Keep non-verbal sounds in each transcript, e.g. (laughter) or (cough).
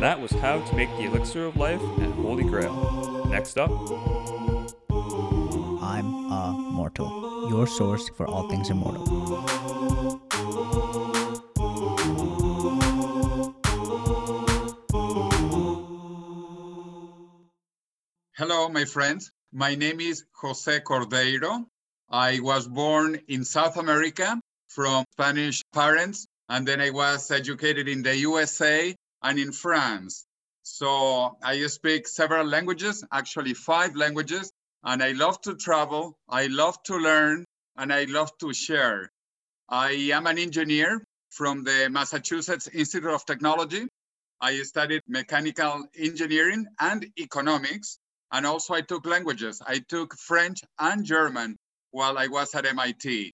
And that was how to make the elixir of life and holy grail. Next up, I'm a mortal, your source for all things immortal. Hello, my friends. My name is Jose Cordeiro. I was born in South America from Spanish parents, and then I was educated in the USA and in France. So I speak several languages, actually five languages, and I love to travel, I love to learn, and I love to share. I am an engineer from the Massachusetts Institute of Technology. I studied mechanical engineering and economics, and also I took languages. I took French and German while I was at MIT.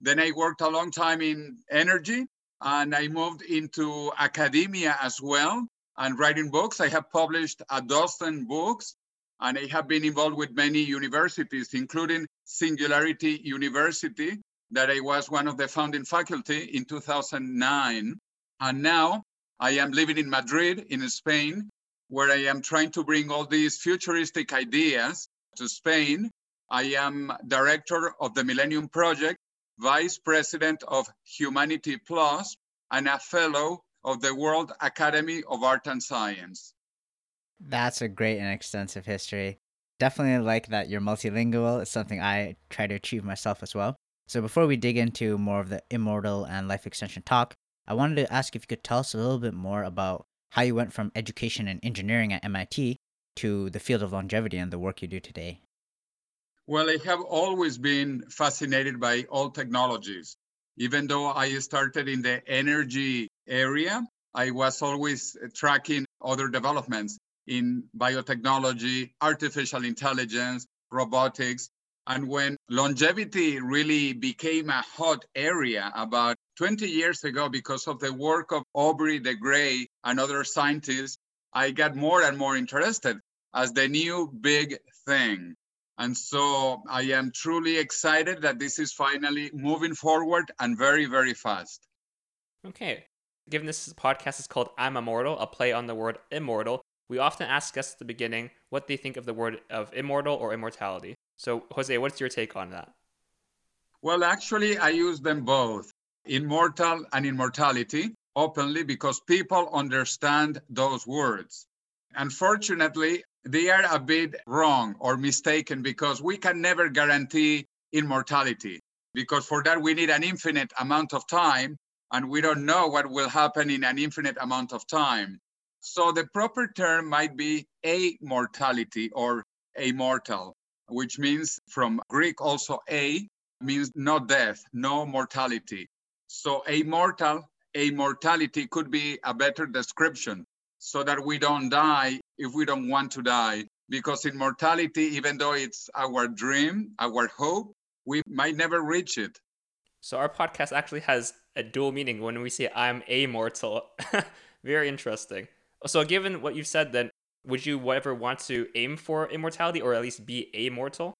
Then I worked a long time in energy and I moved into academia as well and writing books. I have published a dozen books and I have been involved with many universities, including Singularity University, that I was one of the founding faculty in 2009. And now I am living in Madrid, in Spain, where I am trying to bring all these futuristic ideas to Spain. I am director of the Millennium Project, vice president of Humanity Plus, and a fellow of the World Academy of Art and Science. That's a great and extensive history. Definitely like that you're multilingual. It's something I try to achieve myself as well. So before we dig into more of the immortal and life extension talk, I wanted to ask if you could tell us a little bit more about how you went from education and engineering at MIT to the field of longevity and the work you do today. Well, I have always been fascinated by all technologies. Even though I started in the energy area, I was always tracking other developments in biotechnology, artificial intelligence, robotics. And when longevity really became a hot area about 20 years ago, because of the work of Aubrey de Grey and other scientists, I got more and more interested as the new big thing. And so I am truly excited that this is finally moving forward and very, very fast. okay. Given this podcast is called I'm Immortal, a play on the word immortal, we often ask guests at the beginning what they think of the word of immortal or immortality. So, Jose, what's your take on that? Well, actually, I use them both, immortal and immortality, openly because people understand those words. Unfortunately, they are a bit wrong or mistaken because we can never guarantee immortality because for that we need an infinite amount of time and we don't know what will happen in an infinite amount of time. So the proper term might be amortality or amortal, which means from Greek also a means no death, no mortality. So amortal, amortality could be a better description so that we don't die if we don't want to die. Because immortality, even though it's our dream, our hope, we might never reach it. So, our podcast actually has a dual meaning when we say I'm immortal. (laughs) Very interesting. So, given what you've said, then would you ever want to aim for immortality or at least be immortal?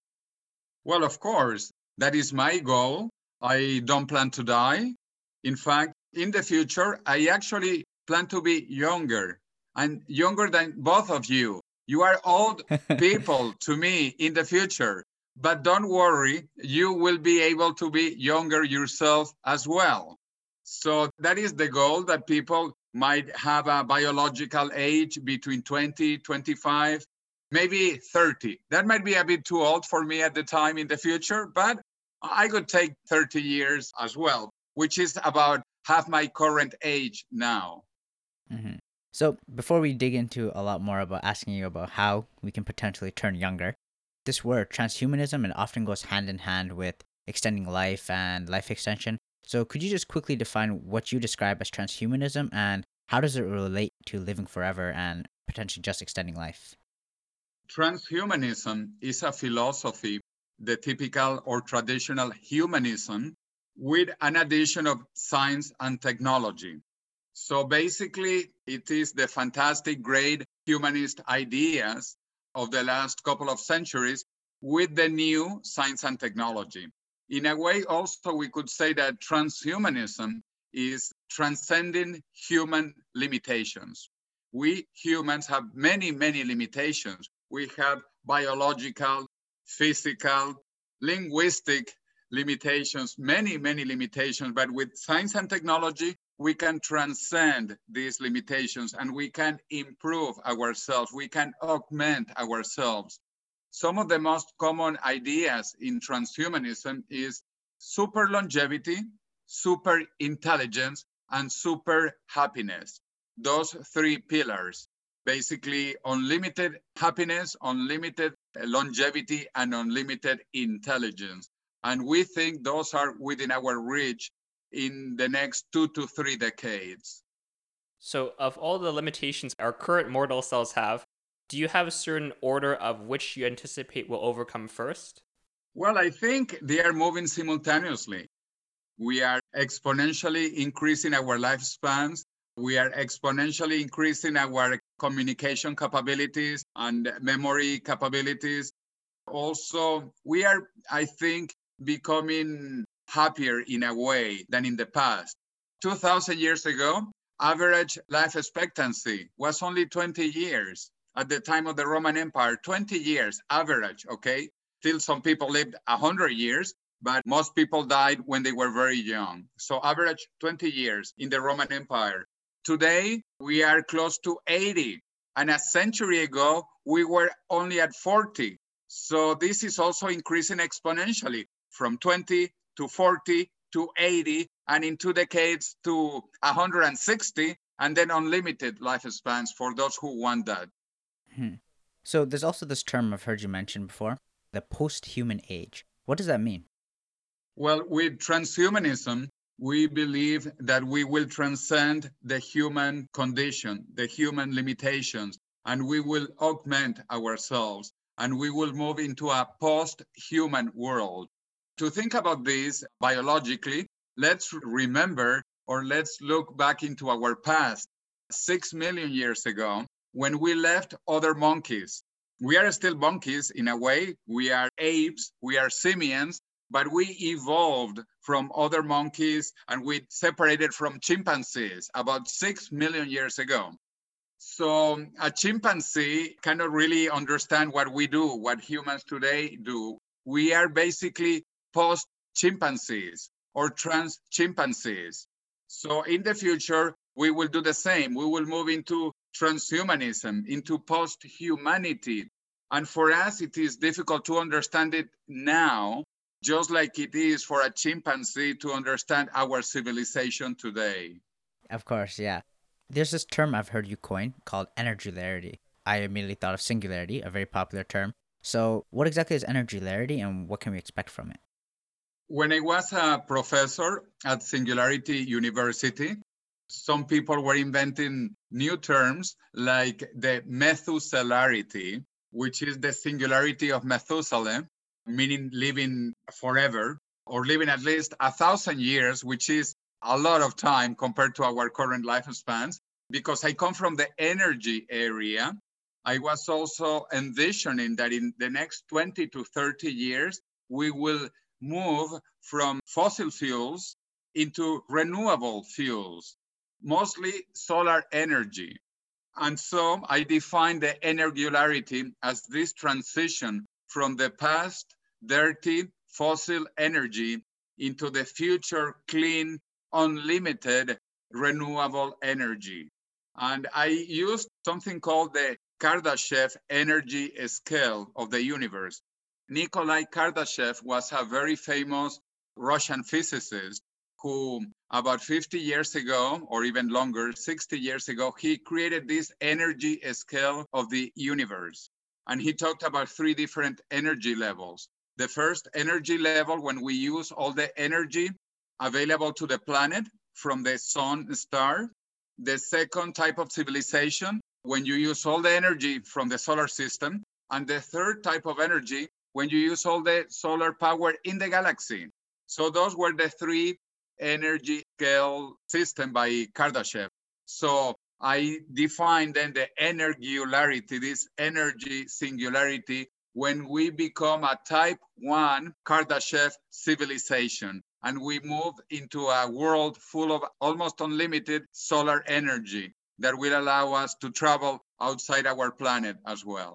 Well, of course, that is my goal. I don't plan to die. In fact, in the future, I actually plan to be younger and younger than both of you. You are old (laughs) people to me in the future, but don't worry, you will be able to be younger yourself as well. So that is the goal that people might have a biological age between 20, 25, maybe 30. That might be a bit too old for me at the time in the future, but I could take 30 years as well, which is about half my current age now. hmm So, before we dig into a lot more about asking you about how we can potentially turn younger, this word, transhumanism, it often goes hand in hand with extending life and life extension. So, could you just quickly define what you describe as transhumanism and how does it relate to living forever and potentially just extending life? Transhumanism is a philosophy, the typical or traditional humanism, with an addition of science and technology. So basically, it is the fantastic, great humanist ideas of the last couple of centuries with the new science and technology. In a way, also, we could say that transhumanism is transcending human limitations. we humans have many, many limitations. We have biological, physical, linguistic limitations, many, many limitations. But with science and technology, we can transcend these limitations and we can improve ourselves. We can augment ourselves. Some of the most common ideas in transhumanism is super longevity, super intelligence, and super happiness. Those three pillars, basically unlimited happiness, unlimited longevity, and unlimited intelligence. And we think those are within our reach in the next two to three decades. So, of all the limitations our current mortal cells have, do you have a certain order of which you anticipate will overcome first? Well, I think they are moving simultaneously. We are exponentially increasing our lifespans. We are exponentially increasing our communication capabilities and memory capabilities. Also, we are, I think, becoming happier in a way than in the past. 2000 years ago, average life expectancy was only 20 years. At the time of the Roman Empire, 20 years average, okay? Still, some people lived 100 years, but most people died when they were very young. So, average 20 years in the Roman Empire. Today, we are close to 80. And a century ago, we were only at 40. So, this is also increasing exponentially from 20 to 40 to 80, and in two decades to 160, and then unlimited lifespans for those who want that. Hmm. So there's also this term I've heard you mention before, the post-human age. What does that mean? Well, with transhumanism, we believe that we will transcend the human condition, the human limitations, and we will augment ourselves and we will move into a post-human world. To think about this biologically, let's remember or let's look back into our past. Six million years ago, when we left other monkeys. We are still monkeys in a way. We are apes, we are simians, but we evolved from other monkeys and we separated from chimpanzees about six million years ago. So a chimpanzee cannot really understand what we do, what humans today do. We are basically post chimpanzees or trans chimpanzees. So in the future, we will do the same. We will move into transhumanism, into post humanity. And for us, it is difficult to understand it now, just like it is for a chimpanzee to understand our civilization today. Of course, yeah. There's this term I've heard you coin called energularity. I immediately thought of singularity, a very popular term. So, what exactly is energularity and what can we expect from it? When I was a professor at Singularity University, some people were inventing new terms like the Methuselarity, which is the singularity of Methuselah, meaning living forever or living at least a thousand years, which is a lot of time compared to our current lifespans. Because I come from the energy area, I was also envisioning that in the next 20 to 30 years, we will move from fossil fuels into renewable fuels mostly solar energy. And so I define the energularity as this transition from the past dirty fossil energy into the future clean, unlimited renewable energy. And I used something called the Kardashev energy scale of the universe. Nikolai Kardashev was a very famous Russian physicist who about 50 years ago, or even longer, 60 years ago, he created this energy scale of the universe. And he talked about three different energy levels. The first energy level, when we use all the energy available to the planet from the sun star. The second type of civilization, when you use all the energy from the solar system. And the third type of energy, when you use all the solar power in the galaxy. So those were the three energy scale system by Kardashev. So I define then the energularity, this energy singularity, when we become a type one Kardashev civilization and we move into a world full of almost unlimited solar energy. that will allow us to travel outside our planet as well.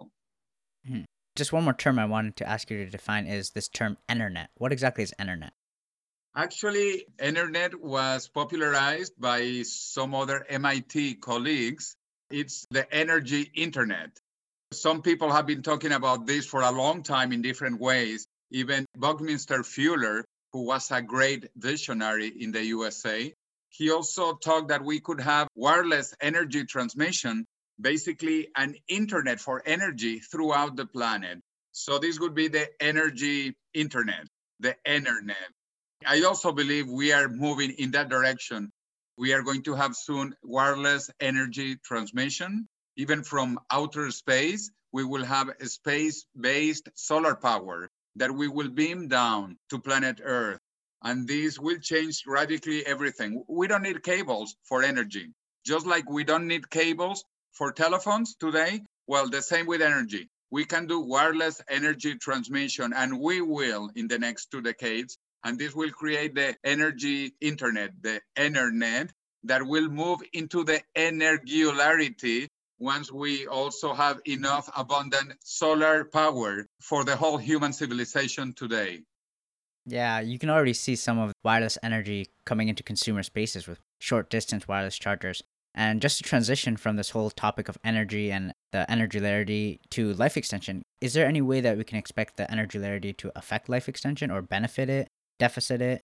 Hmm. Just one more term I wanted to ask you to define is this term enernet. What exactly is enernet? Actually, enernet was popularized by some other MIT colleagues. It's the energy internet. Some people have been talking about this for a long time in different ways. Even Buckminster Fuller, who was a great visionary in the USA, he also talked that we could have wireless energy transmission, basically an internet for energy throughout the planet. So this would be the energy internet, the enernet. I also believe we are moving in that direction. We are going to have soon wireless energy transmission, even from outer space. We will have space based solar power that we will beam down to planet Earth. And this will change radically everything. We don't need cables for energy, just like we don't need cables for telephones today. Well, the same with energy. We can do wireless energy transmission, and we will in the next two decades and this will create the energy internet, the enernet that will move into the energularity once we also have enough abundant solar power for the whole human civilization today. Yeah, you can already see some of wireless energy coming into consumer spaces with short distance wireless chargers. And just to transition from this whole topic of energy and the energularity to life extension, is there any way that we can expect the energularity to affect life extension or benefit it? deficit it?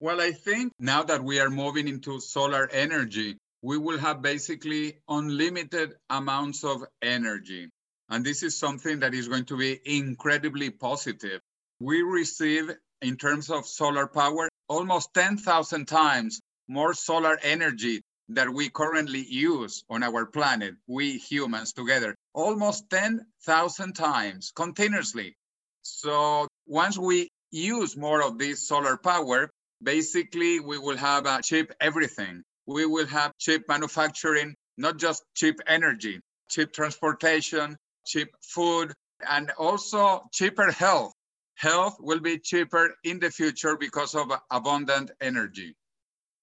Well, I think now that we are moving into solar energy, we will have basically unlimited amounts of energy. And this is something that is going to be incredibly positive. We receive, in terms of solar power, almost 10,000 times more solar energy that we currently use on our planet, we humans together, almost 10,000 times continuously. So once we use more of this solar power, basically we will have a cheap everything. We will have cheap manufacturing, not just cheap energy, cheap transportation, cheap food, and also cheaper health. Health will be cheaper in the future because of abundant energy.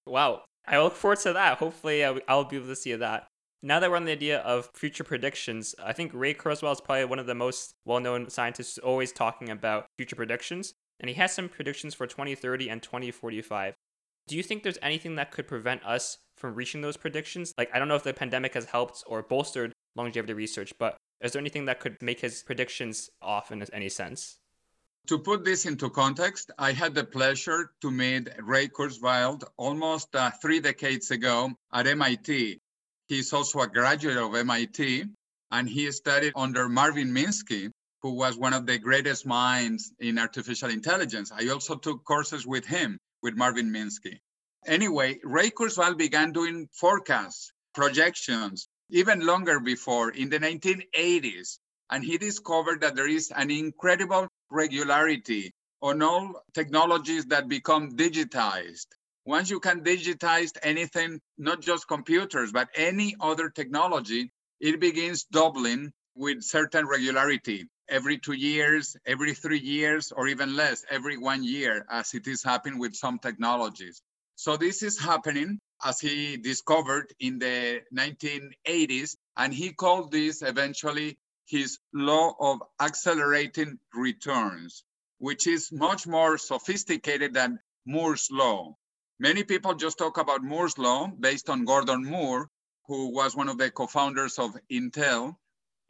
Wow. I look forward to that. Hopefully, uh, I'll be able to see that. Now that we're on the idea of future predictions, I think Ray Kurzweil is probably one of the most well known scientists always talking about future predictions and he has some predictions for 2030 and 2045. Do you think there's anything that could prevent us from reaching those predictions? Like, I don't know if the pandemic has helped or bolstered longevity research, but is there anything that could make his predictions off in any sense? To put this into context, I had the pleasure to meet Ray Kurzweil almost uh, three decades ago at MIT. He's also a graduate of MIT, and he studied under Marvin Minsky, who was one of the greatest minds in artificial intelligence. I also took courses with him, with Marvin Minsky. Anyway, Ray Kurzweil began doing forecasts, projections, even longer before, in the 1980s. And he discovered that there is an incredible regularity on all technologies that become digitized. Once you can digitize anything, not just computers, but any other technology, it begins doubling with certain regularity every two years, every three years, or even less, every one year, as it is happening with some technologies. So this is happening as he discovered in the 1980s, and he called this eventually his law of accelerating returns, which is much more sophisticated than Moore's law. Many people just talk about Moore's law based on Gordon Moore, who was one of the co-founders of Intel.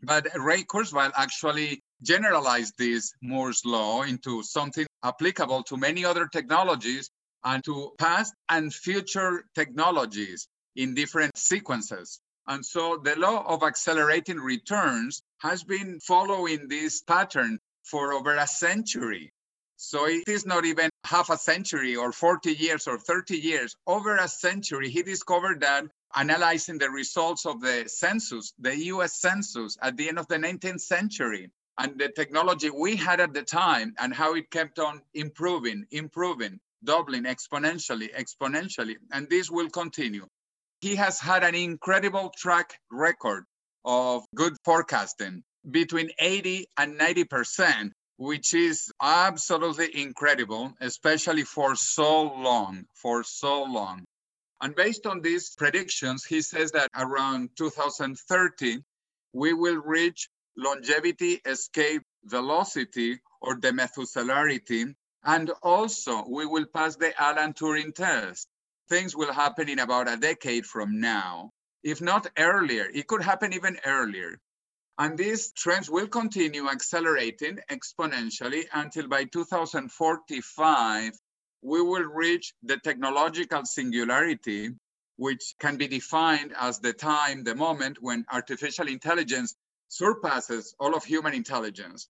But Ray Kurzweil actually generalized this Moore's law into something applicable to many other technologies and to past and future technologies in different sequences. And so the law of accelerating returns has been following this pattern for over a century. So it is not even half a century or 40 years or 30 years. Over a century, he discovered that analyzing the results of the census, the US Census at the end of the 19th century, and the technology we had at the time and how it kept on improving, improving, doubling exponentially, exponentially. And this will continue. He has had an incredible track record of good forecasting between 80 and 90%, which is absolutely incredible, especially for so long, for so long. And based on these predictions, he says that around 2030, we will reach longevity escape velocity or the Methuselarity. And also, we will pass the Alan Turing test. Things will happen in about a decade from now, if not earlier. It could happen even earlier. And these trends will continue accelerating exponentially until by 2045, we will reach the technological singularity, which can be defined as the time, the moment when artificial intelligence surpasses all of human intelligence.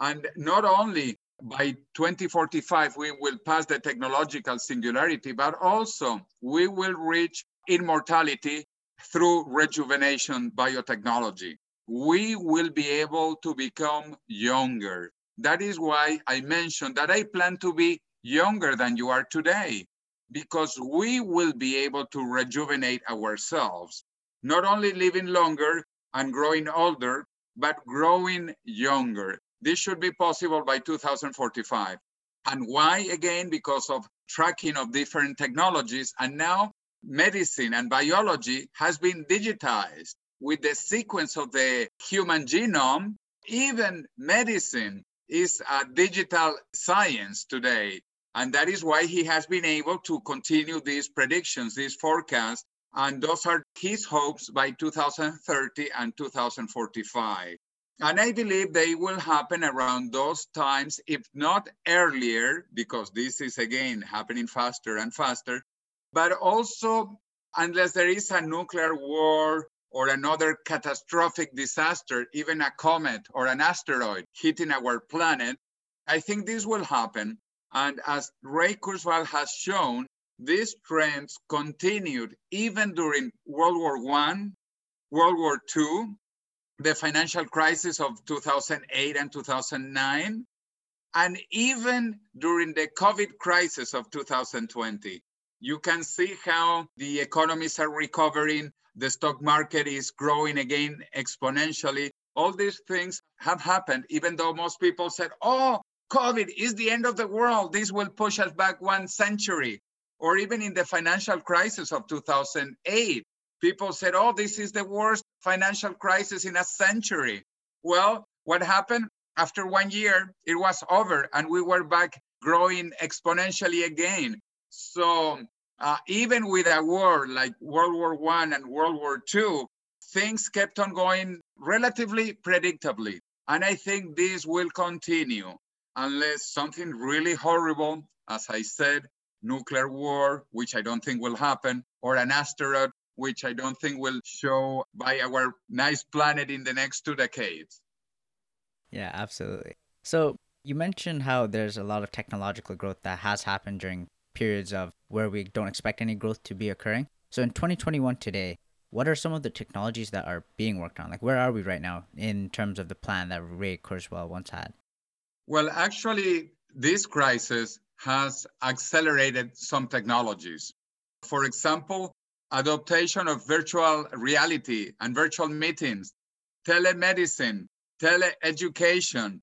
And not only by 2045, we will pass the technological singularity, but also we will reach immortality through rejuvenation biotechnology. We will be able to become younger. That is why I mentioned that I plan to be younger than you are today, because we will be able to rejuvenate ourselves, not only living longer and growing older, but growing younger. This should be possible by 2045. And why? Again, because of tracking of different technologies. And now medicine and biology has been digitized with the sequence of the human genome. Even medicine is a digital science today. And that is why he has been able to continue these predictions, these forecasts. And those are his hopes by 2030 and 2045. And I believe they will happen around those times, if not earlier, because this is again happening faster and faster, but also unless there is a nuclear war or another catastrophic disaster, even a comet or an asteroid hitting our planet, I think this will happen. And as Ray Kurzweil has shown, these trends continued even during World War I, World War II, the financial crisis of 2008 and 2009, and even during the COVID crisis of 2020. You can see how the economies are recovering, the stock market is growing again exponentially. All these things have happened, even though most people said, oh, COVID is the end of the world. This will push us back one century. Or even in the financial crisis of 2008, people said, oh, this is the worst financial crisis in a century. Well, what happened? After one year, it was over and we were back growing exponentially again. So uh, even with a war like World War One and World War Two, things kept on going relatively predictably. And I think this will continue unless something really horrible, as I said, nuclear war, which I don't think will happen, or an asteroid, which I don't think will show by our nice planet in the next two decades. Yeah, absolutely. So you mentioned how there's a lot of technological growth that has happened during periods of where we don't expect any growth to be occurring. So in 2021 today, what are some of the technologies that are being worked on? Like where are we right now in terms of the plan that Ray Kurzweil once had? Well, actually, this crisis has accelerated some technologies. For example, adoption of virtual reality and virtual meetings, telemedicine, teleeducation,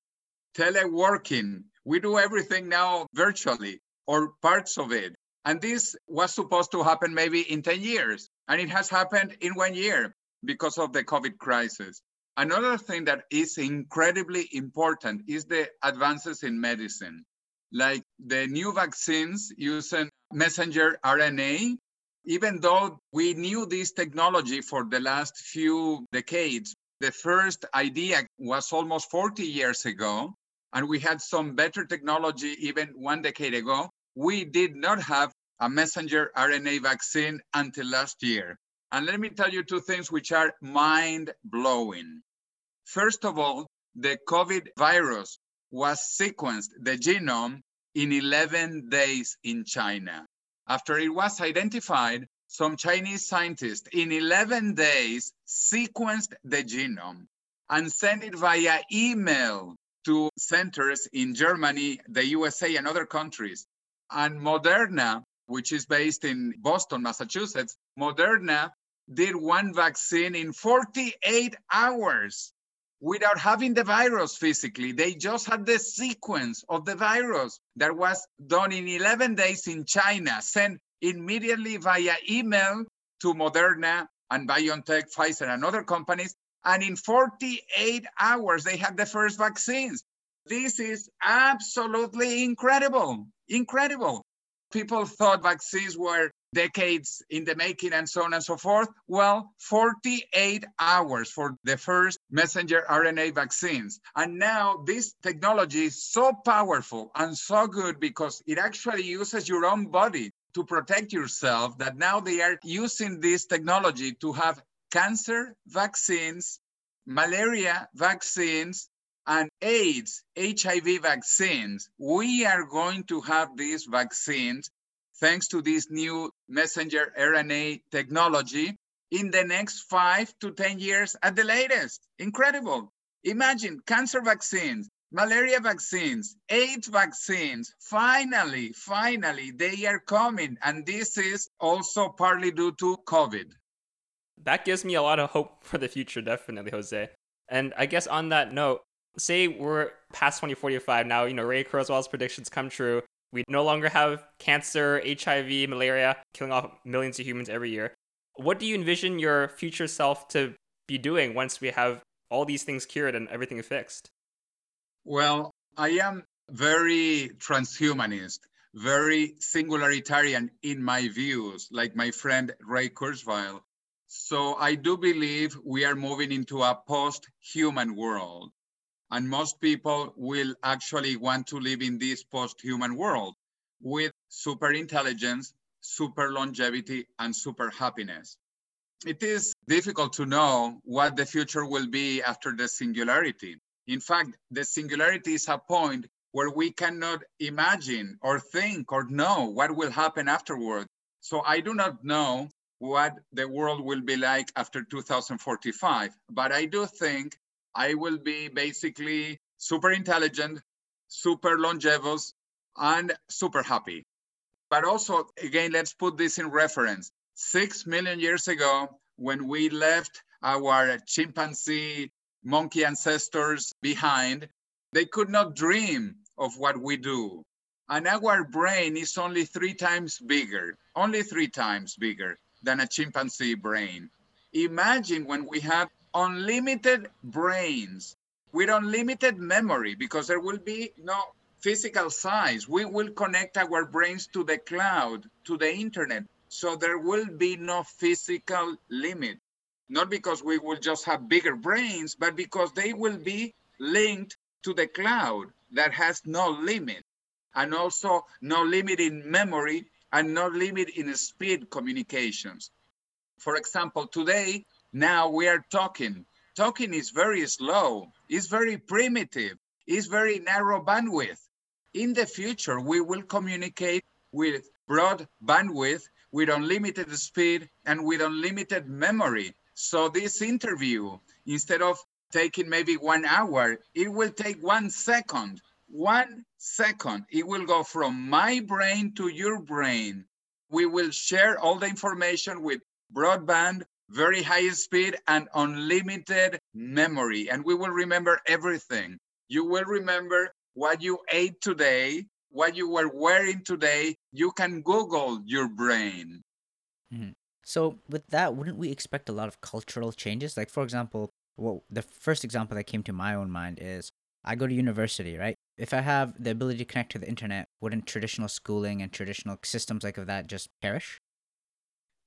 teleworking. We do everything now virtually or parts of it. And this was supposed to happen maybe in 10 years, and it has happened in one year because of the COVID crisis. Another thing that is incredibly important is the advances in medicine, like the new vaccines using messenger RNA. Even though we knew this technology for the last few decades, the first idea was almost 40 years ago, and we had some better technology even one decade ago. We did not have a messenger RNA vaccine until last year. And let me tell you two things which are mind blowing. First of all, the COVID virus was sequenced, the genome, in 11 days in China. After it was identified, some Chinese scientists in 11 days sequenced the genome and sent it via email to centers in Germany, the USA, and other countries. And Moderna which is based in Boston, Massachusetts, Moderna did one vaccine in 48 hours without having the virus physically. They just had the sequence of the virus that was done in 11 days in China, sent immediately via email to Moderna and BioNTech, Pfizer, and other companies. And in 48 hours, they had the first vaccines. This is absolutely incredible. Incredible. People thought vaccines were decades in the making and so on and so forth. Well, 48 hours for the first messenger RNA vaccines. And now this technology is so powerful and so good because it actually uses your own body to protect yourself that now they are using this technology to have cancer vaccines, malaria vaccines, and AIDS, HIV vaccines. We are going to have these vaccines thanks to this new messenger RNA technology in the next five to 10 years at the latest. Incredible. Imagine cancer vaccines, malaria vaccines, AIDS vaccines. Finally, finally, they are coming. And this is also partly due to COVID. That gives me a lot of hope for the future, definitely, Jose. And I guess on that note, say we're past 2045 now, you know, Ray Kurzweil's predictions come true. We no longer have cancer, HIV, malaria killing off millions of humans every year. What do you envision your future self to be doing once we have all these things cured and everything fixed? Well, I am very transhumanist, very singularitarian in my views, like my friend Ray Kurzweil. So I do believe we are moving into a post-human world and most people will actually want to live in this post-human world with super intelligence, super longevity, and super happiness. It is difficult to know what the future will be after the singularity. In fact, the singularity is a point where we cannot imagine or think or know what will happen afterward. So I do not know what the world will be like after 2045, but I do think I will be basically super intelligent, super longevous, and super happy. But also, again, let's put this in reference. Six million years ago, when we left our chimpanzee monkey ancestors behind, they could not dream of what we do. And our brain is only three times bigger, only three times bigger than a chimpanzee brain. Imagine when we have unlimited brains with unlimited memory because there will be no physical size. We will connect our brains to the cloud, to the internet. So there will be no physical limit. Not because we will just have bigger brains, but because they will be linked to the cloud that has no limit and also no limit in memory and no limit in speed communications. For example, today now we are talking. Talking is very slow, it's very primitive, it's very narrow bandwidth. In the future, we will communicate with broad bandwidth, with unlimited speed, and with unlimited memory. So this interview, instead of taking maybe one hour, it will take one second. One second. It will go from my brain to your brain. We will share all the information with broadband very high speed and unlimited memory. And we will remember everything. You will remember what you ate today, what you were wearing today. You can Google your brain. Mm-hmm. So, with that, wouldn't we expect a lot of cultural changes? Like, for example, well, the first example that came to my own mind is I go to university, right? If I have the ability to connect to the internet, wouldn't traditional schooling and traditional systems like of that just perish?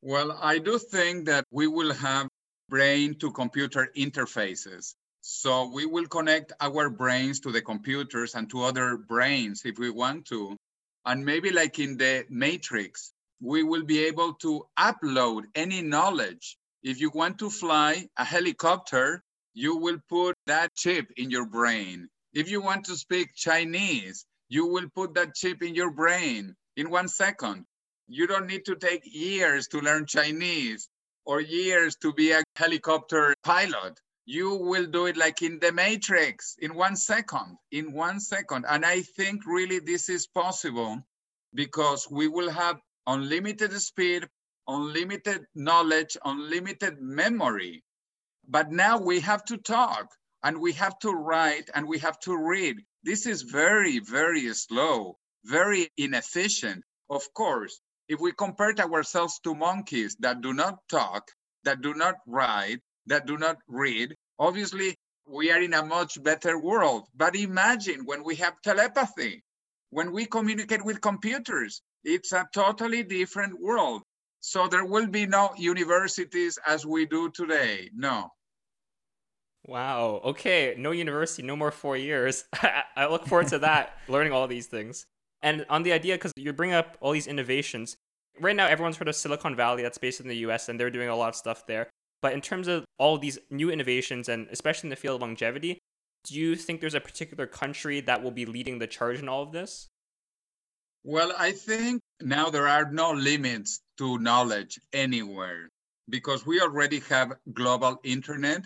Well, I do think that we will have brain to computer interfaces. So we will connect our brains to the computers and to other brains if we want to. And maybe like in the Matrix, we will be able to upload any knowledge. If you want to fly a helicopter, you will put that chip in your brain. If you want to speak Chinese, you will put that chip in your brain in one second. You don't need to take years to learn Chinese or years to be a helicopter pilot. You will do it like in the Matrix in one second, in one second. And I think really this is possible because we will have unlimited speed, unlimited knowledge, unlimited memory. But now we have to talk and we have to write and we have to read. This is very, very slow, very inefficient. Of course, If we compared ourselves to monkeys that do not talk, that do not write, that do not read, obviously we are in a much better world. But imagine when we have telepathy, when we communicate with computers, it's a totally different world. So there will be no universities as we do today. No. Wow. Okay. No university, no more four years. (laughs) I look forward to that, (laughs) learning all these things. And on the idea, because you bring up all these innovations, right now everyone's heard of Silicon Valley that's based in the US and they're doing a lot of stuff there. But in terms of all these new innovations, and especially in the field of longevity, do you think there's a particular country that will be leading the charge in all of this? Well, I think now there are no limits to knowledge anywhere because we already have global internet.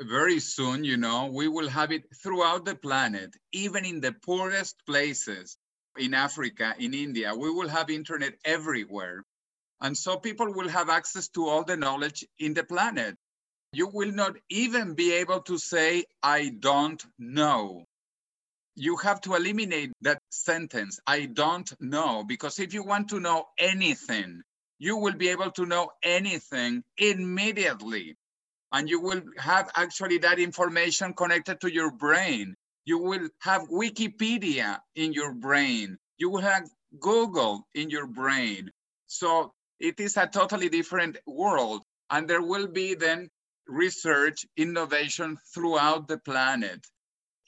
Very soon, you know, we will have it throughout the planet, even in the poorest places in Africa, in India. We will have internet everywhere. And so people will have access to all the knowledge in the planet. You will not even be able to say, I don't know. You have to eliminate that sentence, I don't know, because if you want to know anything, you will be able to know anything immediately. And you will have actually that information connected to your brain. You will have Wikipedia in your brain. You will have Google in your brain. So it is a totally different world. And there will be then research, innovation throughout the planet.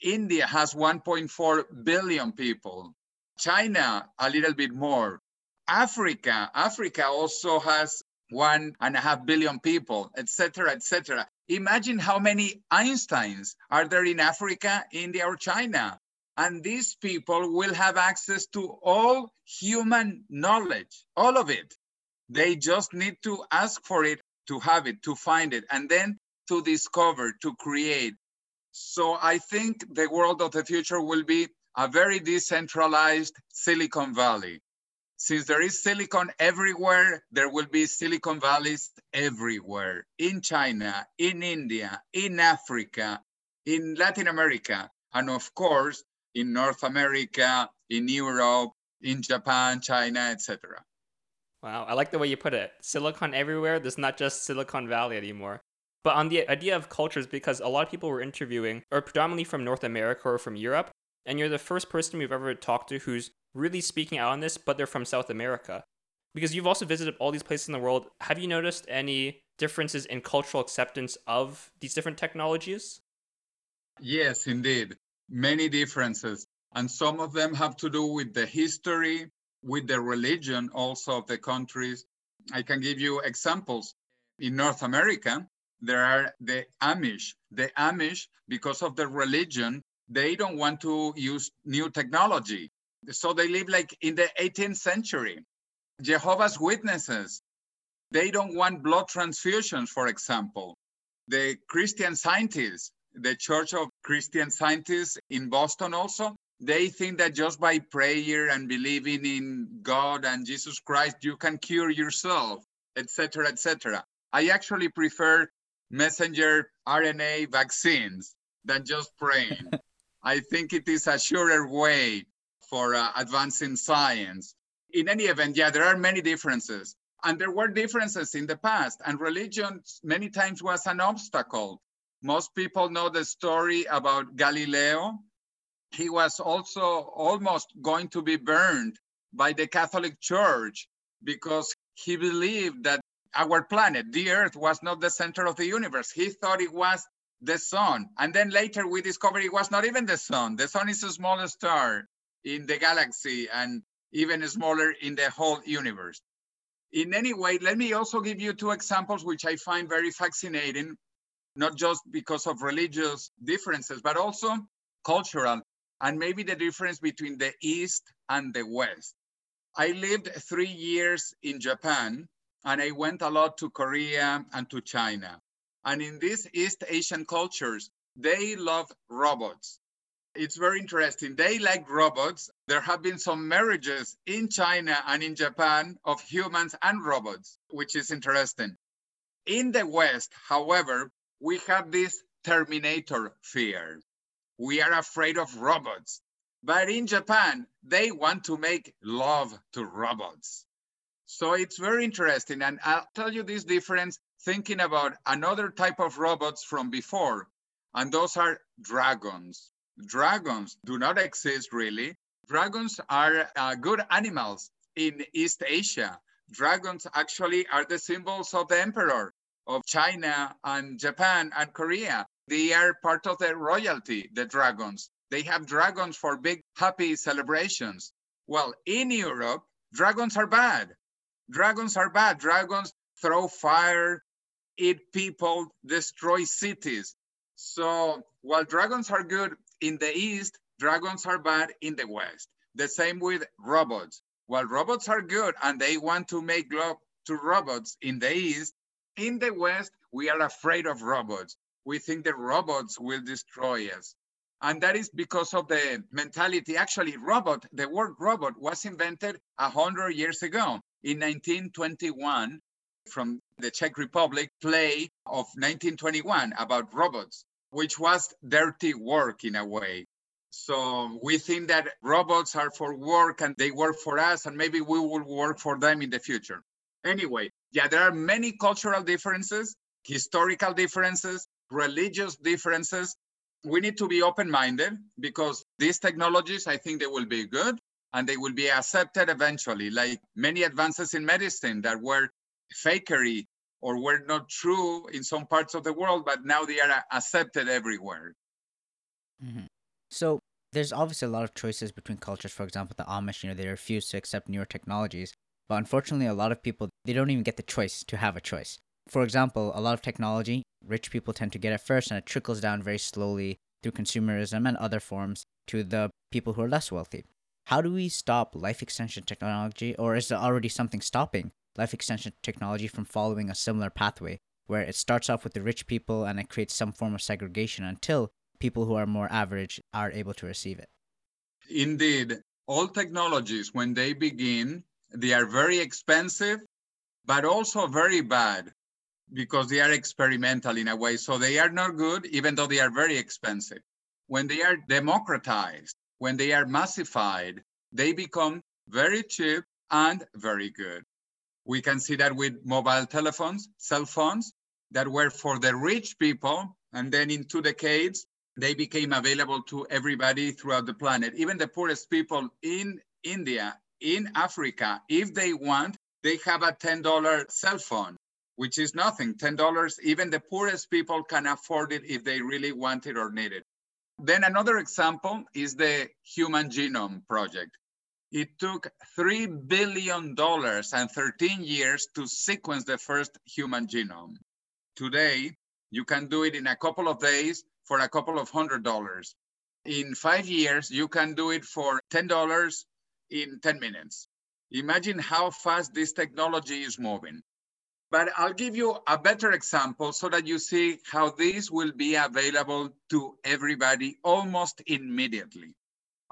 India has 1.4 billion people. China, a little bit more. Africa, Africa also has one and a half billion people, etc., etc. Imagine how many Einsteins are there in Africa, India, or China. And these people will have access to all human knowledge, all of it. They just need to ask for it, to have it, to find it, and then to discover, to create. So I think the world of the future will be a very decentralized Silicon Valley. Since there is silicon everywhere, there will be Silicon Valleys everywhere in China, in India, in Africa, in Latin America, and of course, in North America, in Europe, in Japan, China, etc. Wow, I like the way you put it. Silicon everywhere. There's not just Silicon Valley anymore. But on the idea of cultures, because a lot of people we're interviewing are predominantly from North America or from Europe, and you're the first person we've ever talked to who's really speaking out on this, but they're from South America. Because you've also visited all these places in the world, have you noticed any differences in cultural acceptance of these different technologies? Yes, indeed. Many differences. And some of them have to do with the history, with the religion also of the countries. I can give you examples. In North America, there are the Amish. The Amish, because of the religion, they don't want to use new technology. So they live like in the 18th century. Jehovah's Witnesses, they don't want blood transfusions, for example. The Christian scientists, the Church of Christian Scientists in Boston also, they think that just by prayer and believing in God and Jesus Christ, you can cure yourself, etc., etc. I actually prefer messenger RNA vaccines than just praying. I think it is a surer way for uh, advancing science. In any event, yeah, there are many differences. And there were differences in the past, and religion many times was an obstacle. Most people know the story about Galileo he was also almost going to be burned by the Catholic Church because he believed that our planet, the Earth, was not the center of the universe. He thought it was the sun. And then later we discovered it was not even the sun. The sun is a smaller star in the galaxy and even smaller in the whole universe. In any way, let me also give you two examples which I find very fascinating, not just because of religious differences, but also cultural and maybe the difference between the East and the West. I lived three years in Japan and I went a lot to Korea and to China. And in these East Asian cultures, they love robots. It's very interesting. They like robots. There have been some marriages in China and in Japan of humans and robots, which is interesting. In the West, however, we have this Terminator fear we are afraid of robots. But in Japan, they want to make love to robots. So it's very interesting. And I'll tell you this difference thinking about another type of robots from before, and those are dragons. Dragons do not exist really. Dragons are uh, good animals in East Asia. Dragons actually are the symbols of the emperor of China and Japan and Korea. They are part of the royalty, the dragons. They have dragons for big, happy celebrations. Well, in Europe, dragons are bad. Dragons are bad. Dragons throw fire, eat people, destroy cities. So while dragons are good in the East, dragons are bad in the West. The same with robots. While robots are good and they want to make love to robots in the East, in the West, we are afraid of robots. We think the robots will destroy us. And that is because of the mentality. Actually, robot, the word robot was invented 100 years ago in 1921 from the Czech Republic play of 1921 about robots, which was dirty work in a way. So we think that robots are for work and they work for us, and maybe we will work for them in the future. Anyway, yeah, there are many cultural differences, historical differences, religious differences. We need to be open minded because these technologies, I think they will be good and they will be accepted eventually, like many advances in medicine that were fakery or were not true in some parts of the world, but now they are accepted everywhere. Mm-hmm. So there's obviously a lot of choices between cultures. For example, the Amish, you know, they refuse to accept newer technologies. But unfortunately, a lot of people, they don't even get the choice to have a choice. For example, a lot of technology, rich people tend to get it first and it trickles down very slowly through consumerism and other forms to the people who are less wealthy. How do we stop life extension technology, or is there already something stopping life extension technology from following a similar pathway where it starts off with the rich people and it creates some form of segregation until people who are more average are able to receive it? Indeed, all technologies, when they begin, they are very expensive, but also very bad because they are experimental in a way. So they are not good, even though they are very expensive. When they are democratized, when they are massified, they become very cheap and very good. We can see that with mobile telephones, cell phones that were for the rich people. And then in two decades, they became available to everybody throughout the planet. Even the poorest people in India, in Africa, if they want, they have a $10 cell phone, which is nothing. $10, even the poorest people can afford it if they really want it or need it. Then another example is the Human Genome Project. It took $3 billion and 13 years to sequence the first human genome. Today, you can do it in a couple of days for a couple of hundred dollars. In five years, you can do it for $10 in 10 minutes. Imagine how fast this technology is moving. But I'll give you a better example so that you see how this will be available to everybody almost immediately.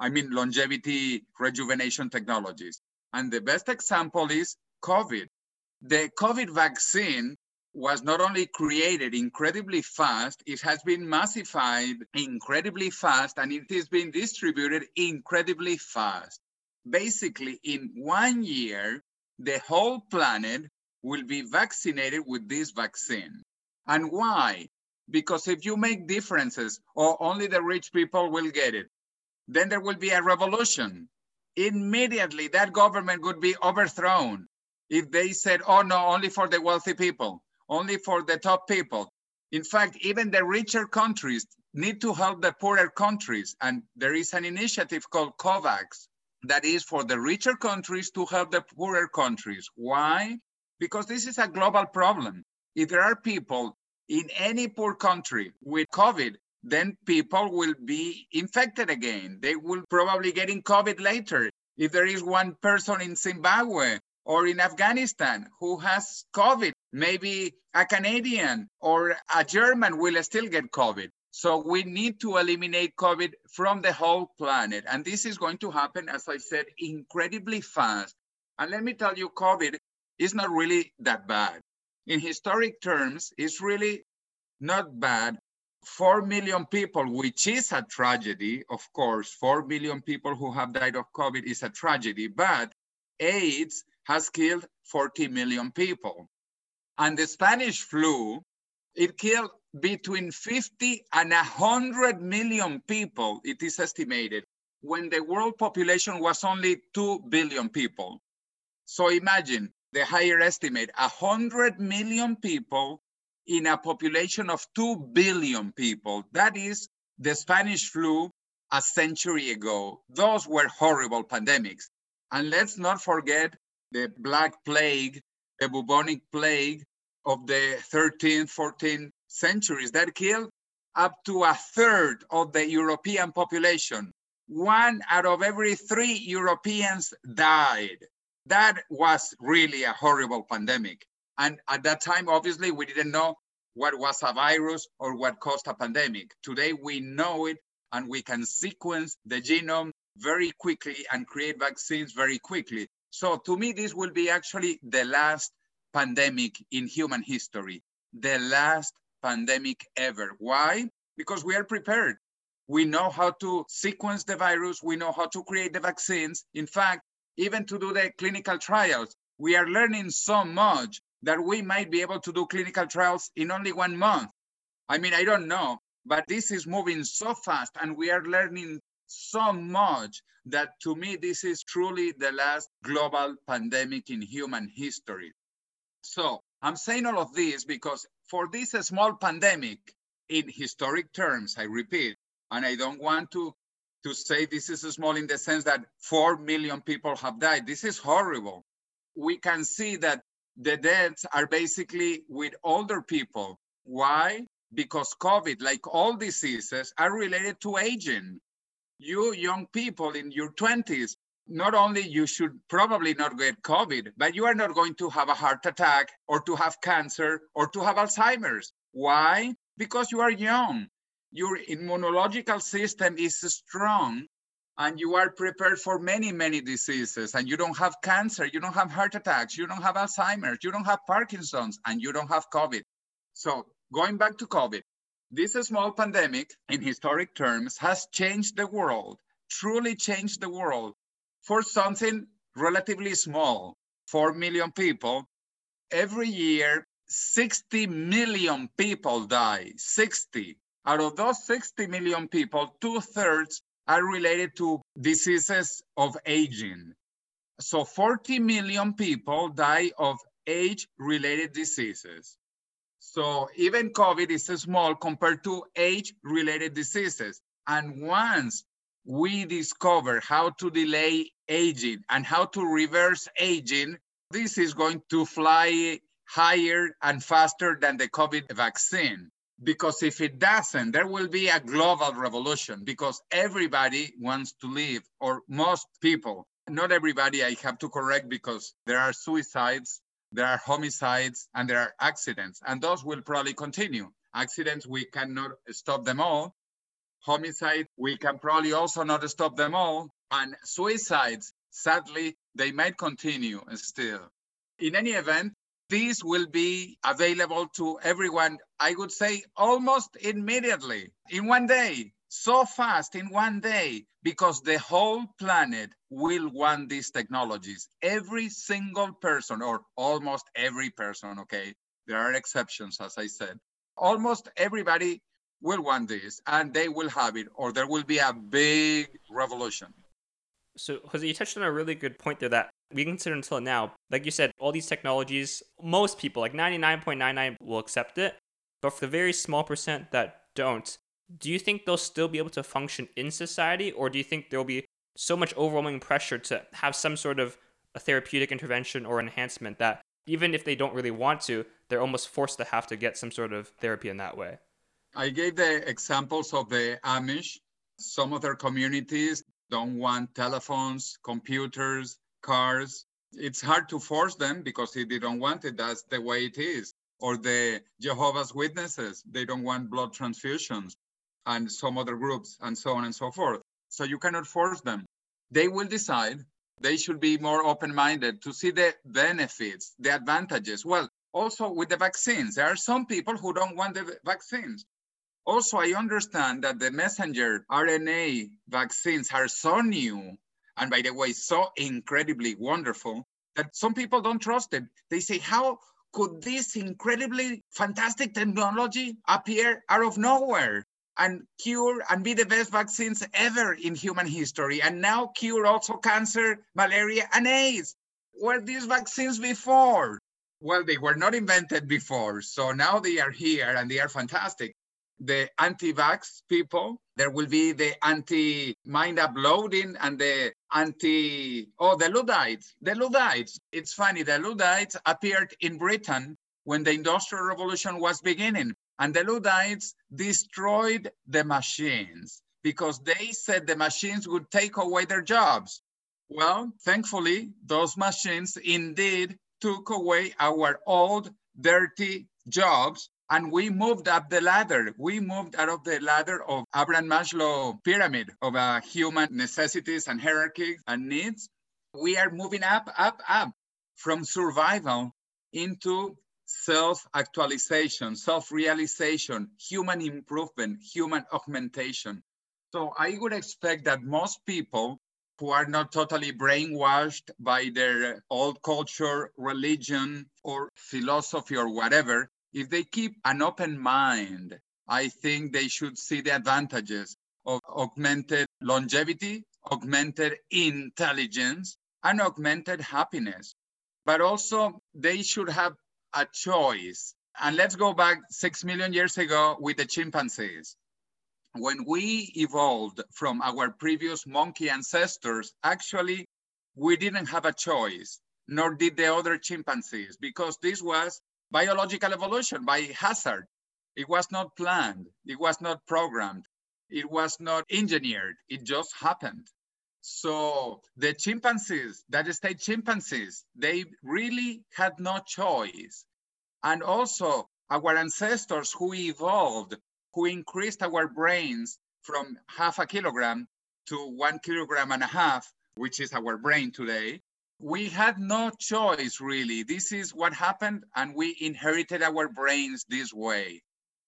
I mean, longevity rejuvenation technologies. And the best example is COVID. The COVID vaccine was not only created incredibly fast, it has been massified incredibly fast, and it is being distributed incredibly fast. Basically, in one year, the whole planet will be vaccinated with this vaccine. And why? Because if you make differences, or only the rich people will get it, then there will be a revolution. Immediately, that government would be overthrown if they said, oh no, only for the wealthy people, only for the top people. In fact, even the richer countries need to help the poorer countries. And there is an initiative called COVAX that is for the richer countries to help the poorer countries. Why? Because this is a global problem. If there are people in any poor country with COVID, then people will be infected again. They will probably get in COVID later. If there is one person in Zimbabwe or in Afghanistan who has COVID, maybe a Canadian or a German will still get COVID. So we need to eliminate COVID from the whole planet. And this is going to happen, as I said, incredibly fast. And let me tell you, COVID is not really that bad. In historic terms, it's really not bad 4 million people, which is a tragedy, of course, 4 million people who have died of COVID is a tragedy, but AIDS has killed 40 million people. And the Spanish flu, it killed between 50 and 100 million people, it is estimated, when the world population was only 2 billion people. So imagine the higher estimate 100 million people in a population of 2 billion people. That is the Spanish flu a century ago. Those were horrible pandemics. And let's not forget the Black Plague, the bubonic plague of the 13th, 14th centuries that killed up to a third of the European population. One out of every three Europeans died. That was really a horrible pandemic. And at that time, obviously, we didn't know what was a virus or what caused a pandemic. Today, we know it and we can sequence the genome very quickly and create vaccines very quickly. So to me, this will be actually the last pandemic in human history, the last pandemic ever. Why? Because we are prepared. We know how to sequence the virus. We know how to create the vaccines. In fact, even to do the clinical trials, we are learning so much that we might be able to do clinical trials in only one month. I mean, I don't know, but this is moving so fast and we are learning so much that to me, this is truly the last global pandemic in human history. So I'm saying all of this because for this small pandemic, in historic terms, I repeat, and I don't want to, to say this is small in the sense that 4 million people have died. This is horrible. We can see that the deaths are basically with older people. Why? Because COVID, like all diseases, are related to aging. You young people in your 20s, not only you should probably not get COVID, but you are not going to have a heart attack or to have cancer or to have Alzheimer's. Why? Because you are young. Your immunological system is strong and you are prepared for many, many diseases. And you don't have cancer, you don't have heart attacks, you don't have Alzheimer's, you don't have Parkinson's, and you don't have COVID. So going back to COVID, this small pandemic in historic terms has changed the world, truly changed the world for something relatively small, 4 million people. Every year, 60 million people die, 60. Out of those 60 million people, two thirds are related to diseases of aging. So 40 million people die of age related diseases. So even COVID is small compared to age related diseases. And once we discover how to delay aging and how to reverse aging, this is going to fly higher and faster than the COVID vaccine. Because if it doesn't, there will be a global revolution because everybody wants to live, or most people. Not everybody, I have to correct because there are suicides, there are homicides, and there are accidents, and those will probably continue. Accidents, we cannot stop them all. Homicide, we can probably also not stop them all. And suicides, sadly, they might continue still. In any event, these will be available to everyone, I would say almost immediately, in one day, so fast in one day, because the whole planet will want these technologies. Every single person, or almost every person, okay, there are exceptions, as I said, almost everybody will want this and they will have it, or there will be a big revolution. So, Jose, you touched on a really good point there that we consider until now, like you said, all these technologies, most people, like 99.99, will accept it. But for the very small percent that don't, do you think they'll still be able to function in society? Or do you think there'll be so much overwhelming pressure to have some sort of a therapeutic intervention or enhancement that even if they don't really want to, they're almost forced to have to get some sort of therapy in that way? I gave the examples of the Amish. Some of their communities don't want telephones, computers, cars. It's hard to force them because they don't want it. That's the way it is. Or the Jehovah's Witnesses, they don't want blood transfusions and some other groups and so on and so forth. So you cannot force them. They will decide. They should be more open minded to see the benefits, the advantages. Well, also with the vaccines, there are some people who don't want the vaccines. Also, I understand that the messenger RNA vaccines are so new and by the way, so incredibly wonderful that some people don't trust it. They say, how could this incredibly fantastic technology appear out of nowhere and cure and be the best vaccines ever in human history? And now cure also cancer, malaria, and AIDS. Were these vaccines before? Well, they were not invented before. So now they are here and they are fantastic the anti-vax people. There will be the anti-mind uploading and the anti, oh, the Luddites. The Luddites. It's funny, the Luddites appeared in Britain when the Industrial Revolution was beginning. And the Luddites destroyed the machines because they said the machines would take away their jobs. Well, thankfully, those machines indeed took away our old, dirty jobs and we moved up the ladder. We moved out of the ladder of Abraham Maslow pyramid of uh, human necessities and hierarchy and needs. We are moving up, up, up from survival into self-actualization, self-realization, human improvement, human augmentation. So I would expect that most people who are not totally brainwashed by their old culture, religion, or philosophy or whatever, if they keep an open mind, I think they should see the advantages of augmented longevity, augmented intelligence, and augmented happiness. But also, they should have a choice. And let's go back six million years ago with the chimpanzees. When we evolved from our previous monkey ancestors, actually, we didn't have a choice, nor did the other chimpanzees, because this was biological evolution by hazard. It was not planned. It was not programmed. It was not engineered. It just happened. So the chimpanzees, that state chimpanzees, they really had no choice. And also our ancestors who evolved, who increased our brains from half a kilogram to one kilogram and a half, which is our brain today, we had no choice really. This is what happened, and we inherited our brains this way.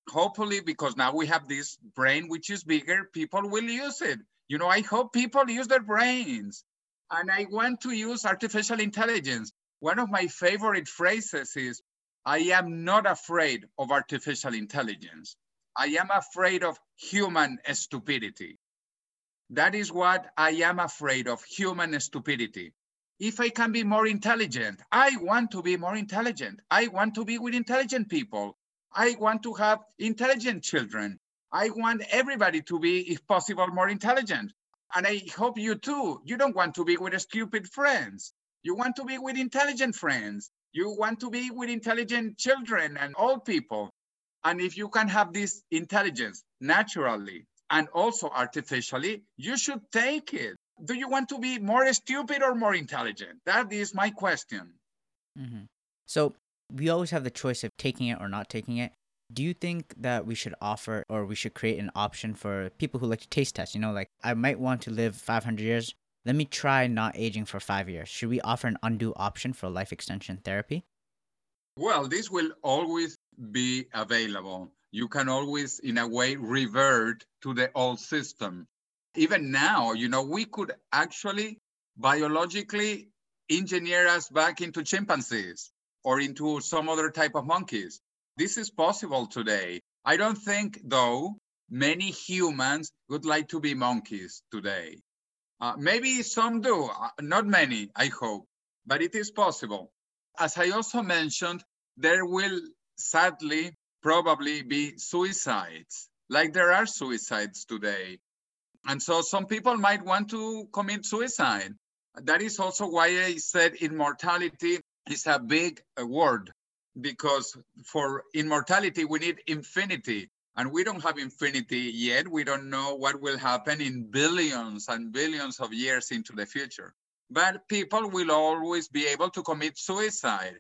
Hopefully, because now we have this brain which is bigger, people will use it. You know, I hope people use their brains. And I want to use artificial intelligence. One of my favorite phrases is I am not afraid of artificial intelligence. I am afraid of human stupidity. That is what I am afraid of human stupidity if I can be more intelligent, I want to be more intelligent. I want to be with intelligent people. I want to have intelligent children. I want everybody to be, if possible, more intelligent. And I hope you too. You don't want to be with stupid friends. You want to be with intelligent friends. You want to be with intelligent children and old people. And if you can have this intelligence naturally and also artificially, you should take it do you want to be more stupid or more intelligent? That is my question. Mm-hmm. So we always have the choice of taking it or not taking it. Do you think that we should offer or we should create an option for people who like to taste test? You know, like I might want to live 500 years. Let me try not aging for five years. Should we offer an undo option for life extension therapy? Well, this will always be available. You can always, in a way, revert to the old system even now, you know, we could actually biologically engineer us back into chimpanzees or into some other type of monkeys. This is possible today. I don't think, though, many humans would like to be monkeys today. Uh, maybe some do, uh, not many, I hope, but it is possible. As I also mentioned, there will sadly probably be suicides, like there are suicides today. And so some people might want to commit suicide. That is also why I said immortality is a big uh, word, because for immortality, we need infinity. And we don't have infinity yet. We don't know what will happen in billions and billions of years into the future. But people will always be able to commit suicide.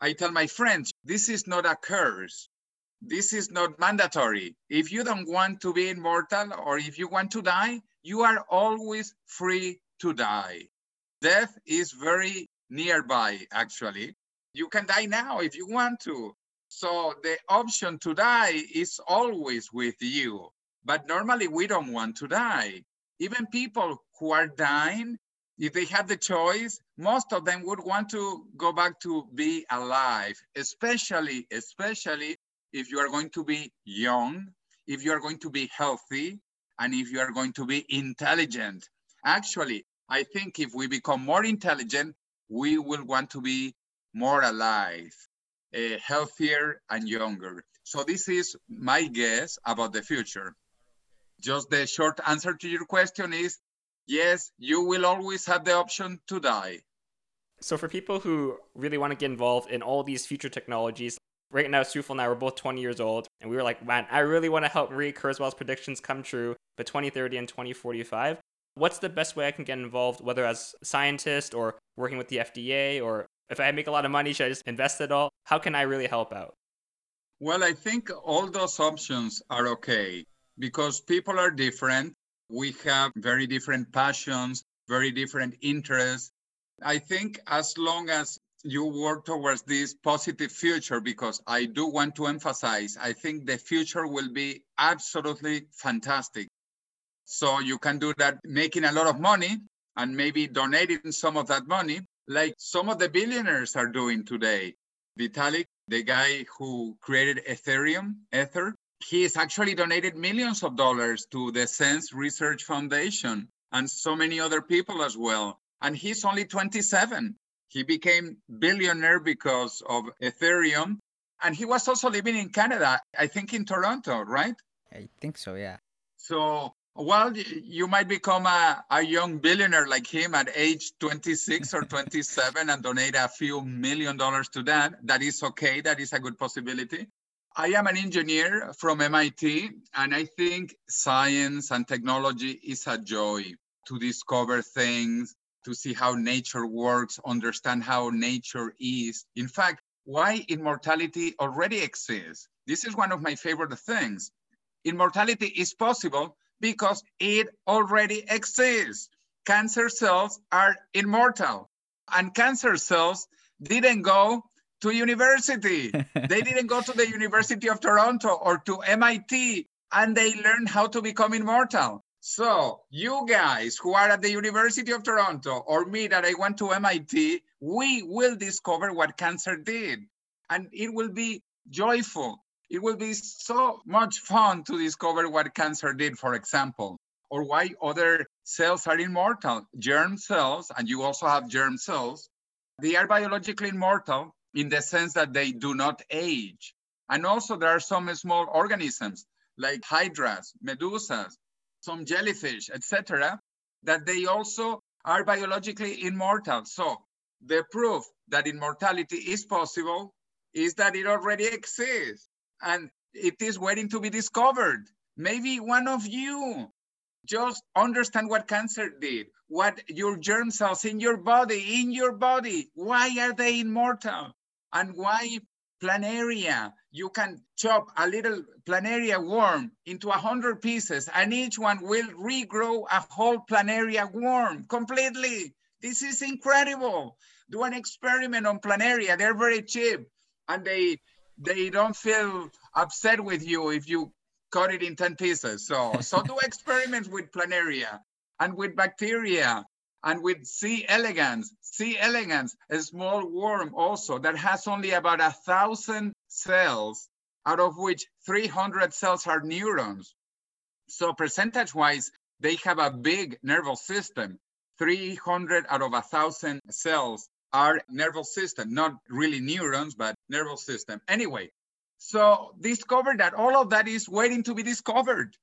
I tell my friends, this is not a curse this is not mandatory. If you don't want to be immortal or if you want to die, you are always free to die. Death is very nearby, actually. You can die now if you want to. So the option to die is always with you. But normally we don't want to die. Even people who are dying, if they had the choice, most of them would want to go back to be alive, especially, especially if you are going to be young, if you are going to be healthy, and if you are going to be intelligent. Actually, I think if we become more intelligent, we will want to be more alive, uh, healthier, and younger. So this is my guess about the future. Just the short answer to your question is yes, you will always have the option to die. So, for people who really want to get involved in all these future technologies, right now, Sufal and I were both 20 years old, and we were like, man, I really want to help Marie Kurzweil's predictions come true by 2030 and 2045. What's the best way I can get involved, whether as a scientist or working with the FDA, or if I make a lot of money, should I just invest it all? How can I really help out? Well, I think all those options are okay because people are different. We have very different passions, very different interests. I think as long as you work towards this positive future, because I do want to emphasize, I think the future will be absolutely fantastic. So you can do that making a lot of money and maybe donating some of that money, like some of the billionaires are doing today. Vitalik, the guy who created Ethereum, Ether, he has actually donated millions of dollars to the SENS Research Foundation and so many other people as well. And he's only 27. He became billionaire because of Ethereum. And he was also living in Canada, I think in Toronto, right? I think so, yeah. So, well, you might become a, a young billionaire like him at age 26 or (laughs) 27 and donate a few million dollars to that. That is okay. That is a good possibility. I am an engineer from MIT, and I think science and technology is a joy to discover things, to see how nature works, understand how nature is. In fact, why immortality already exists. This is one of my favorite things. Immortality is possible because it already exists. Cancer cells are immortal, and cancer cells didn't go to university. (laughs) they didn't go to the University of Toronto or to MIT and they learned how to become immortal. So, you guys who are at the University of Toronto or me that I went to MIT, we will discover what cancer did. And it will be joyful. It will be so much fun to discover what cancer did, for example, or why other cells are immortal. Germ cells, and you also have germ cells, they are biologically immortal in the sense that they do not age. And also there are some small organisms like hydras, medusas, some jellyfish, etc., that they also are biologically immortal. So the proof that immortality is possible is that it already exists and it is waiting to be discovered. Maybe one of you just understand what cancer did, what your germ cells in your body, in your body, why are they immortal? and why planaria. You can chop a little planaria worm into a hundred pieces and each one will regrow a whole planaria worm completely. This is incredible. Do an experiment on planaria. They're very cheap and they they don't feel upset with you if you cut it in 10 pieces. So so do (laughs) experiments with planaria and with bacteria and with C. elegans, C. elegans, a small worm also that has only about a thousand cells, out of which 300 cells are neurons. So percentage-wise, they have a big nervous system. 300 out of a thousand cells are nervous system, not really neurons, but nervous system. Anyway, so discover that all of that is waiting to be discovered.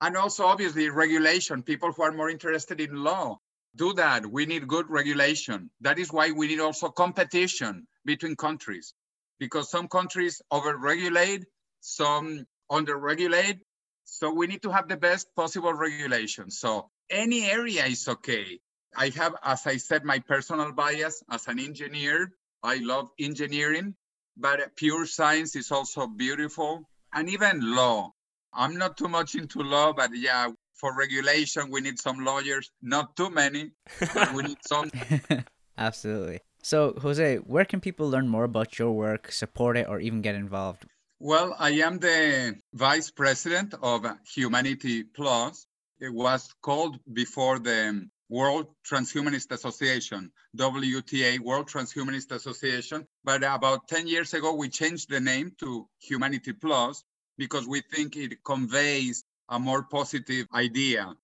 And also obviously regulation, people who are more interested in law, do that. We need good regulation. That is why we need also competition between countries, because some countries overregulate, some underregulate. So we need to have the best possible regulation. So any area is okay. I have, as I said, my personal bias as an engineer. I love engineering, but pure science is also beautiful. And even law. I'm not too much into law, but yeah, for regulation, we need some lawyers, not too many, but we need some. (laughs) Absolutely. So, Jose, where can people learn more about your work, support it, or even get involved? Well, I am the vice president of Humanity Plus. It was called before the World Transhumanist Association, WTA, World Transhumanist Association. But about 10 years ago, we changed the name to Humanity Plus because we think it conveys a more positive idea.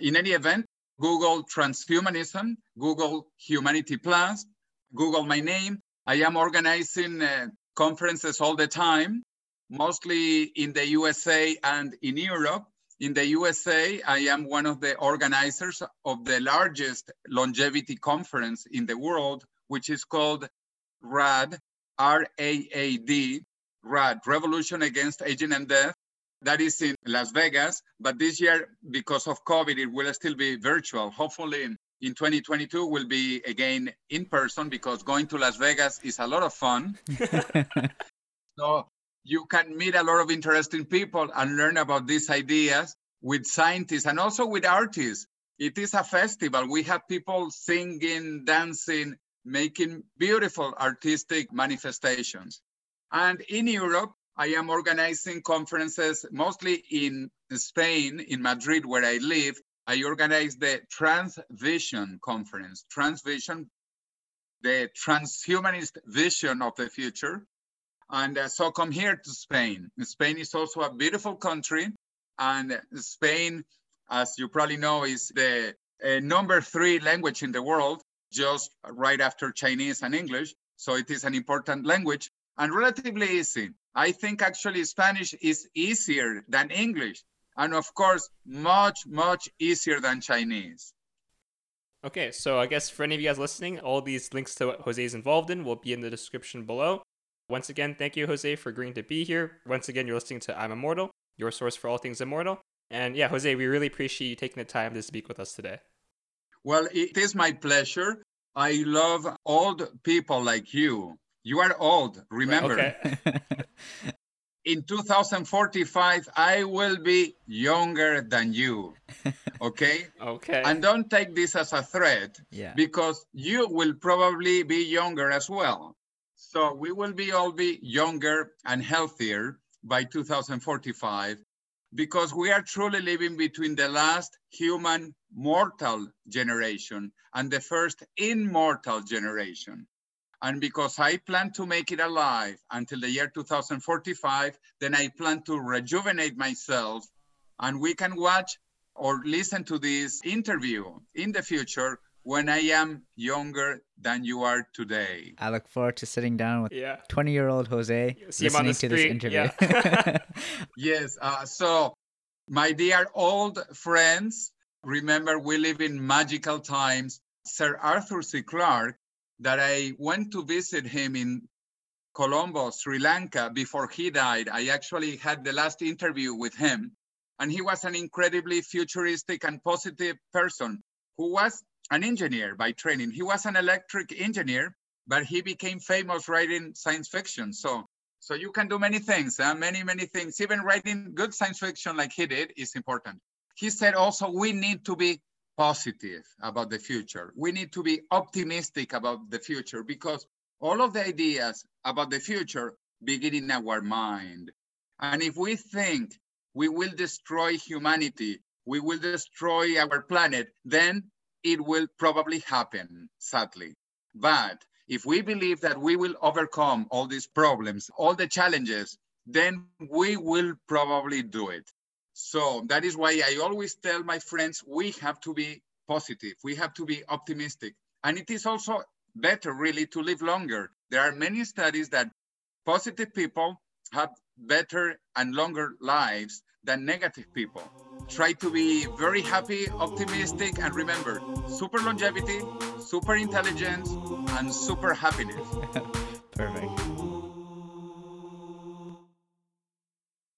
In any event, Google Transhumanism, Google Humanity Plus, Google my name. I am organizing uh, conferences all the time, mostly in the USA and in Europe. In the USA, I am one of the organizers of the largest longevity conference in the world, which is called RAAD, R-A-A-D, RAAD, Revolution Against Aging and Death. That is in Las Vegas, but this year, because of COVID, it will still be virtual. Hopefully, in 2022 will be again in person because going to Las Vegas is a lot of fun. (laughs) so you can meet a lot of interesting people and learn about these ideas with scientists and also with artists. It is a festival. We have people singing, dancing, making beautiful artistic manifestations. And in Europe, I am organizing conferences mostly in Spain, in Madrid, where I live. I organize the Transvision Conference. Transvision, the transhumanist vision of the future. And uh, so come here to Spain. Spain is also a beautiful country. And Spain, as you probably know, is the uh, number three language in the world, just right after Chinese and English. So it is an important language and relatively easy. I think actually Spanish is easier than English. And of course, much, much easier than Chinese. Okay, so I guess for any of you guys listening, all these links to what Jose is involved in will be in the description below. Once again, thank you, Jose, for agreeing to be here. Once again, you're listening to I'm Immortal, your source for all things immortal. And yeah, Jose, we really appreciate you taking the time to speak with us today. Well, it is my pleasure. I love old people like you. You are old, remember. Okay. (laughs) In 2045, I will be younger than you. (laughs) Okay? okay. And don't take this as a threat yeah. because you will probably be younger as well. So we will be all be younger and healthier by 2045 because we are truly living between the last human mortal generation and the first immortal generation. And because I plan to make it alive until the year 2045, then I plan to rejuvenate myself. And we can watch or listen to this interview in the future when I am younger than you are today. I look forward to sitting down with yeah. 20 year old Jose See listening to this interview. yeah. (laughs) (laughs) Yes. Uh, so, my dear old friends, remember we live in magical times. Sir Arthur C. Clarke, that I went to visit him in Colombo, Sri Lanka, before he died. I actually had the last interview with him. And he was an incredibly futuristic and positive person who was an engineer by training. He was an electric engineer, but he became famous writing science fiction. So, so you can do many things, uh, many, many things. Even writing good science fiction like he did is important. He said also we need to be positive about the future. We need to be optimistic about the future because all of the ideas about the future begin in our mind. And if we think we will destroy humanity, we will destroy our planet, then it will probably happen, sadly. But if we believe that we will overcome all these problems, all the challenges, then we will probably do it. So that is why I always tell my friends we have to be positive, we have to be optimistic. And it is also better, really, to live longer. There are many studies that positive people have better and longer lives than negative people. Try to be very happy, optimistic, and remember super longevity, super intelligence, and super happiness. (laughs) Perfect.